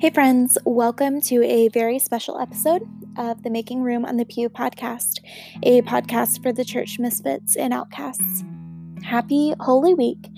Hey, friends, welcome to a very special episode of the Making Room on the Pew podcast, a podcast for the church misfits and outcasts. Happy Holy Week.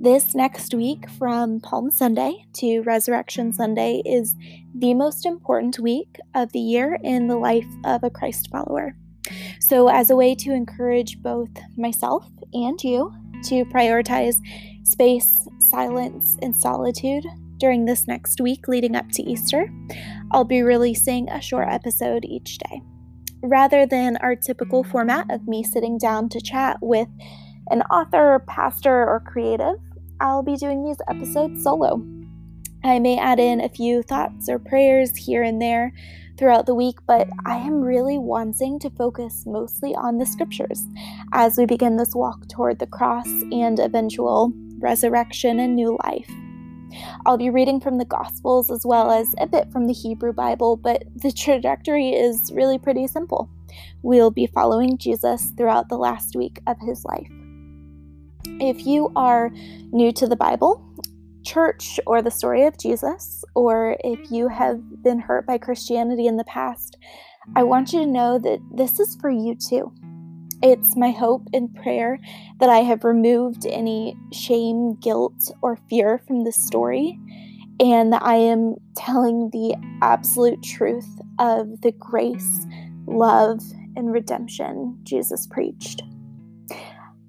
This next week, from Palm Sunday to Resurrection Sunday, is the most important week of the year in the life of a Christ follower. So, as a way to encourage both myself and you to prioritize space, silence, and solitude during this next week leading up to Easter, I'll be releasing a short episode each day. Rather than our typical format of me sitting down to chat with an author, pastor, or creative, I'll be doing these episodes solo. I may add in a few thoughts or prayers here and there throughout the week, but I am really wanting to focus mostly on the scriptures as we begin this walk toward the cross and eventual resurrection and new life. I'll be reading from the Gospels as well as a bit from the Hebrew Bible, but the trajectory is really pretty simple. We'll be following Jesus throughout the last week of his life. If you are new to the Bible, church, or the story of Jesus, or if you have been hurt by Christianity in the past, I want you to know that this is for you too. It's my hope and prayer that I have removed any shame, guilt, or fear from this story, and that I am telling the absolute truth of the grace, love, and redemption Jesus preached.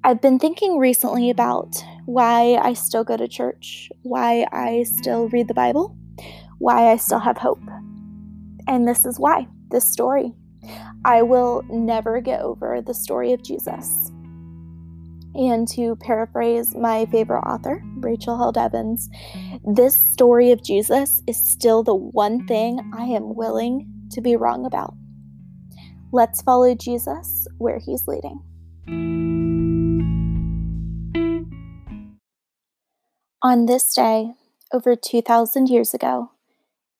I've been thinking recently about why I still go to church, why I still read the Bible, why I still have hope. And this is why this story. I will never get over the story of Jesus. And to paraphrase my favorite author, Rachel Held Evans, this story of Jesus is still the one thing I am willing to be wrong about. Let's follow Jesus where he's leading. On this day, over 2,000 years ago,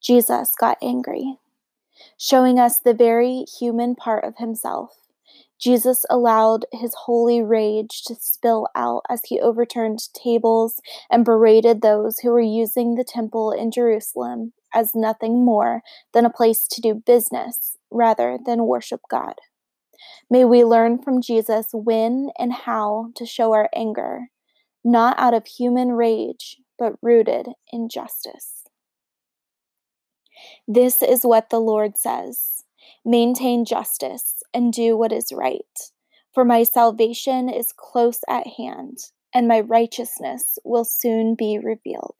Jesus got angry showing us the very human part of himself. Jesus allowed his holy rage to spill out as he overturned tables and berated those who were using the temple in Jerusalem as nothing more than a place to do business rather than worship God. May we learn from Jesus when and how to show our anger, not out of human rage, but rooted in justice. This is what the Lord says Maintain justice and do what is right, for my salvation is close at hand, and my righteousness will soon be revealed.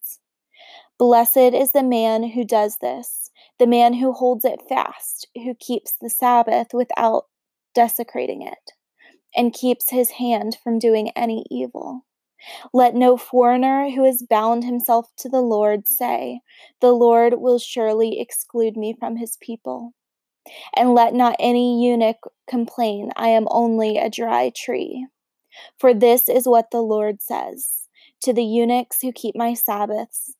Blessed is the man who does this, the man who holds it fast, who keeps the Sabbath without desecrating it, and keeps his hand from doing any evil. Let no foreigner who has bound himself to the Lord say, The Lord will surely exclude me from his people. And let not any eunuch complain, I am only a dry tree. For this is what the Lord says to the eunuchs who keep my Sabbaths,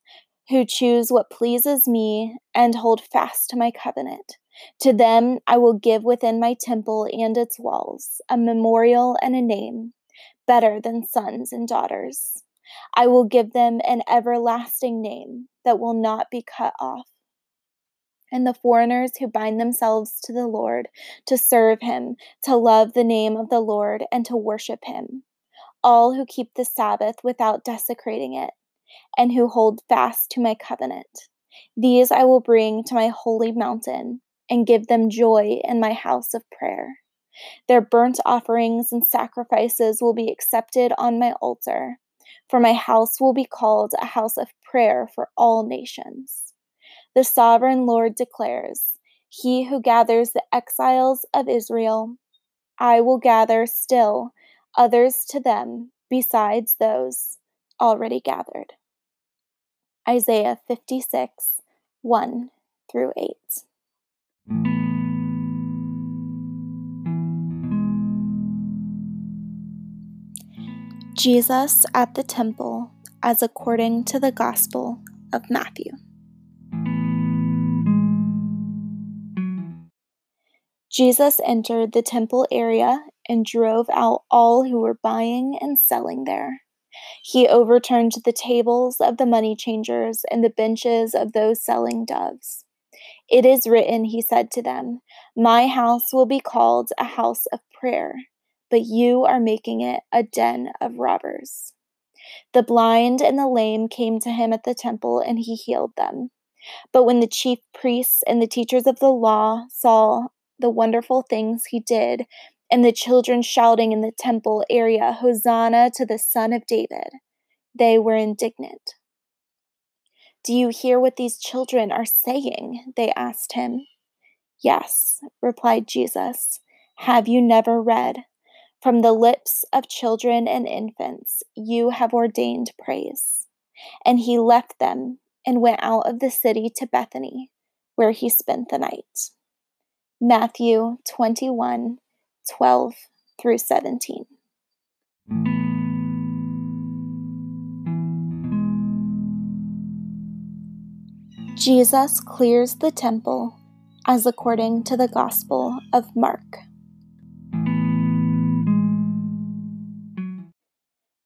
who choose what pleases me and hold fast to my covenant. To them I will give within my temple and its walls a memorial and a name better than sons and daughters. I will give them an everlasting name that will not be cut off. And the foreigners who bind themselves to the Lord to serve him, to love the name of the Lord, and to worship him. All who keep the Sabbath without desecrating it, and who hold fast to my covenant. These I will bring to my holy mountain and give them joy in my house of prayer. Their burnt offerings and sacrifices will be accepted on my altar, for my house will be called a house of prayer for all nations. The sovereign Lord declares, He who gathers the exiles of Israel, I will gather still others to them besides those already gathered. Isaiah 56, 1 through 8. Jesus at the temple as according to the Gospel of Matthew. Jesus entered the temple area and drove out all who were buying and selling there. He overturned the tables of the money changers and the benches of those selling doves. It is written, he said to them, My house will be called a house of prayer, but you are making it a den of robbers. The blind and the lame came to him at the temple, and he healed them. But when the chief priests and the teachers of the law saw the wonderful things he did, and the children shouting in the temple area, Hosanna to the Son of David, they were indignant. Do you hear what these children are saying? They asked him. Yes, replied Jesus. Have you never read? From the lips of children and infants, you have ordained praise. And he left them and went out of the city to Bethany, where he spent the night. Matthew 21 12 through 17. Jesus clears the temple as according to the Gospel of Mark.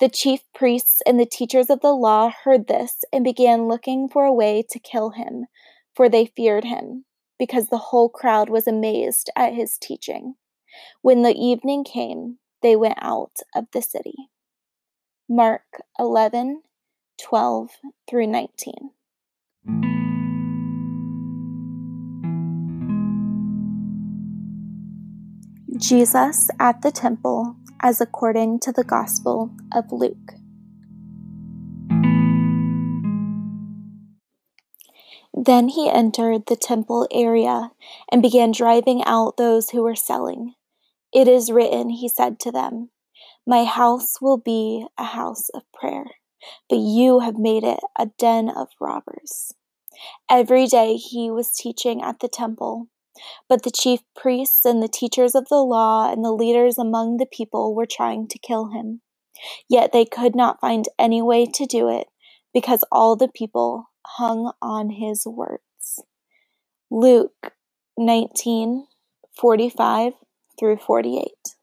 The chief priests and the teachers of the law heard this and began looking for a way to kill him, for they feared him, because the whole crowd was amazed at his teaching. When the evening came, they went out of the city. Mark 11, 12 through 19. Jesus at the temple as according to the Gospel of Luke. Then he entered the temple area and began driving out those who were selling. It is written, he said to them, My house will be a house of prayer, but you have made it a den of robbers. Every day he was teaching at the temple but the chief priests and the teachers of the law and the leaders among the people were trying to kill him. Yet they could not find any way to do it because all the people hung on his words. Luke 19 45 through 48.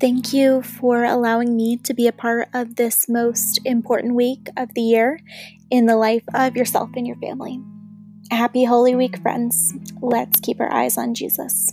Thank you for allowing me to be a part of this most important week of the year in the life of yourself and your family. Happy Holy Week, friends. Let's keep our eyes on Jesus.